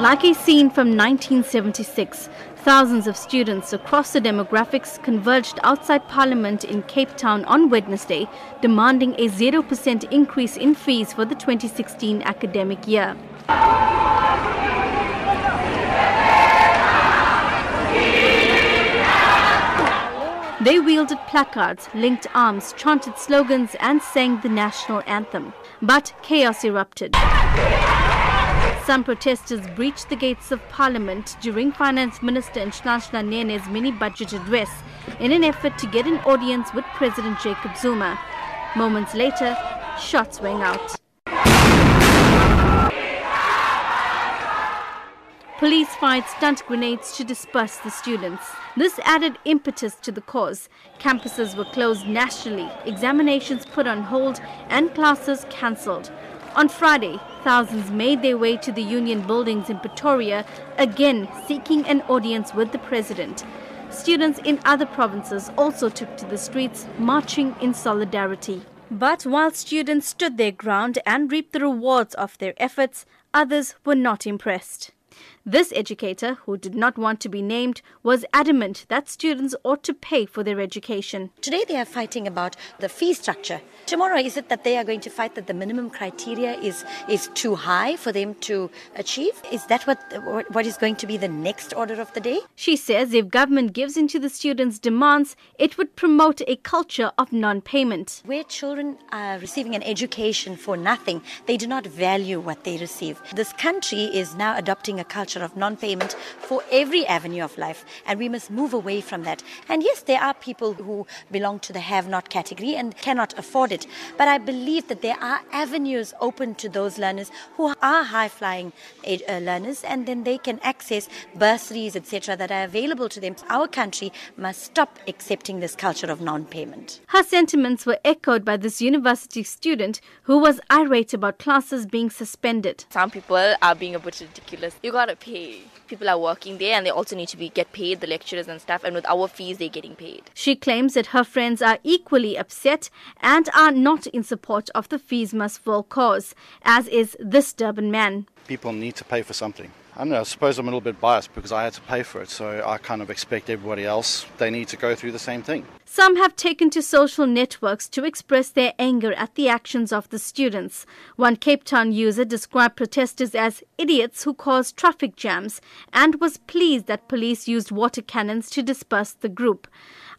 Like a scene from 1976, thousands of students across the demographics converged outside Parliament in Cape Town on Wednesday, demanding a 0% increase in fees for the 2016 academic year. They wielded placards, linked arms, chanted slogans, and sang the national anthem. But chaos erupted. Some protesters breached the gates of Parliament during Finance Minister Nhlanhla Nene's mini-budget address in an effort to get an audience with President Jacob Zuma. Moments later, shots rang out. Police fired stun grenades to disperse the students. This added impetus to the cause. Campuses were closed nationally, examinations put on hold, and classes cancelled. On Friday, thousands made their way to the union buildings in Pretoria, again seeking an audience with the president. Students in other provinces also took to the streets, marching in solidarity. But while students stood their ground and reaped the rewards of their efforts, others were not impressed. This educator, who did not want to be named, was adamant that students ought to pay for their education. Today they are fighting about the fee structure. Tomorrow, is it that they are going to fight that the minimum criteria is, is too high for them to achieve? Is that what, what is going to be the next order of the day? She says if government gives in to the students' demands, it would promote a culture of non payment. Where children are receiving an education for nothing, they do not value what they receive. This country is now adopting a culture of non payment for every avenue of life, and we must move away from that. And yes, there are people who belong to the have not category and cannot afford it, but I believe that there are avenues open to those learners who are high flying uh, learners, and then they can access bursaries, etc., that are available to them. Our country must stop accepting this culture of non payment. Her sentiments were echoed by this university student who was irate about classes being suspended. Some people are being a bit ridiculous. You gotta pay. People are working there and they also need to be get paid, the lecturers and stuff, and with our fees they're getting paid. She claims that her friends are equally upset and are not in support of the fees must fall cause, as is this Durban man. People need to pay for something. I don't know, I suppose I'm a little bit biased because I had to pay for it, so I kind of expect everybody else, they need to go through the same thing. Some have taken to social networks to express their anger at the actions of the students. One Cape Town user described protesters as idiots who caused traffic jams and was pleased that police used water cannons to disperse the group.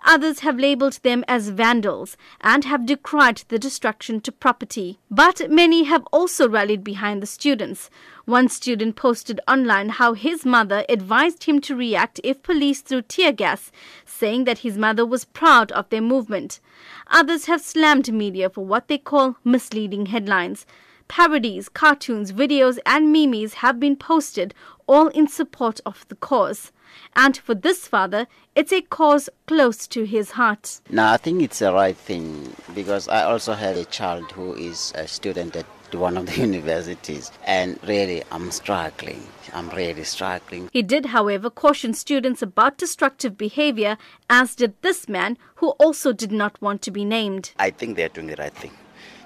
Others have labelled them as vandals and have decried the destruction to property. But many have also rallied behind the students. One student posted online how his mother advised him to react if police threw tear gas, saying that his mother was proud of their movement. Others have slammed media for what they call misleading headlines. Parodies, cartoons, videos, and memes have been posted, all in support of the cause. And for this father, it's a cause close to his heart. No, I think it's the right thing because I also have a child who is a student at one of the universities and really I'm struggling. I'm really struggling. He did, however, caution students about destructive behavior, as did this man who also did not want to be named. I think they're doing the right thing.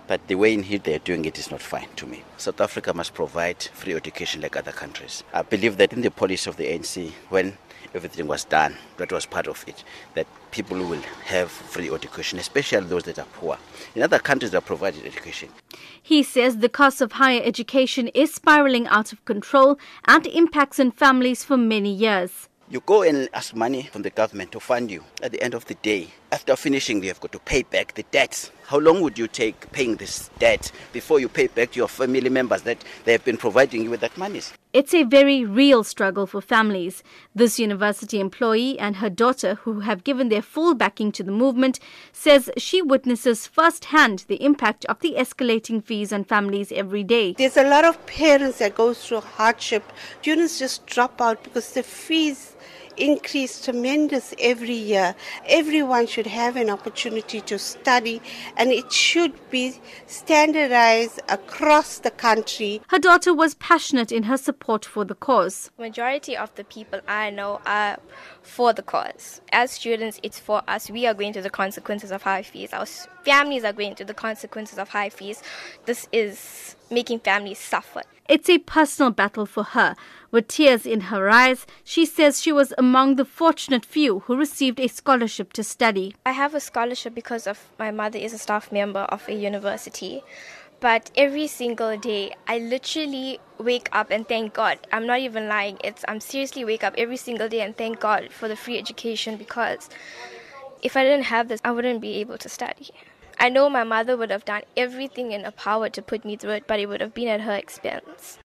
But the way in which they're doing it is not fine to me. South Africa must provide free education like other countries. I believe that in the policy of the ANC, when everything was done, that was part of it, that people will have free education, especially those that are poor. In other countries, they are provided education. He says the cost of higher education is spiraling out of control and impacts on families for many years. You go and ask money from the government to fund you. At the end of the day, after finishing, you have got to pay back the debts. How long would you take paying this debt before you pay back to your family members that they have been providing you with that money? It's a very real struggle for families. This university employee and her daughter, who have given their full backing to the movement, says she witnesses firsthand the impact of the escalating fees on families every day. There's a lot of parents that go through hardship. Students just drop out because the fees increase tremendous every year. Everyone should have an opportunity to study and it should be standardized across the country. Her daughter was passionate in her support for the cause. Majority of the people I know are for the cause. As students, it's for us. We are going through the consequences of high fees. Our families are going through the consequences of high fees. This is making families suffer. It's a personal battle for her. With tears in her eyes, she says she was among the fortunate few who received a scholarship to study. I have a scholarship because of my mother is a staff member of a university. But every single day, I literally wake up and thank God. I'm not even lying. It's I'm seriously wake up every single day and thank God for the free education because if I didn't have this, I wouldn't be able to study. I know my mother would have done everything in her power to put me through it, but it would have been at her expense.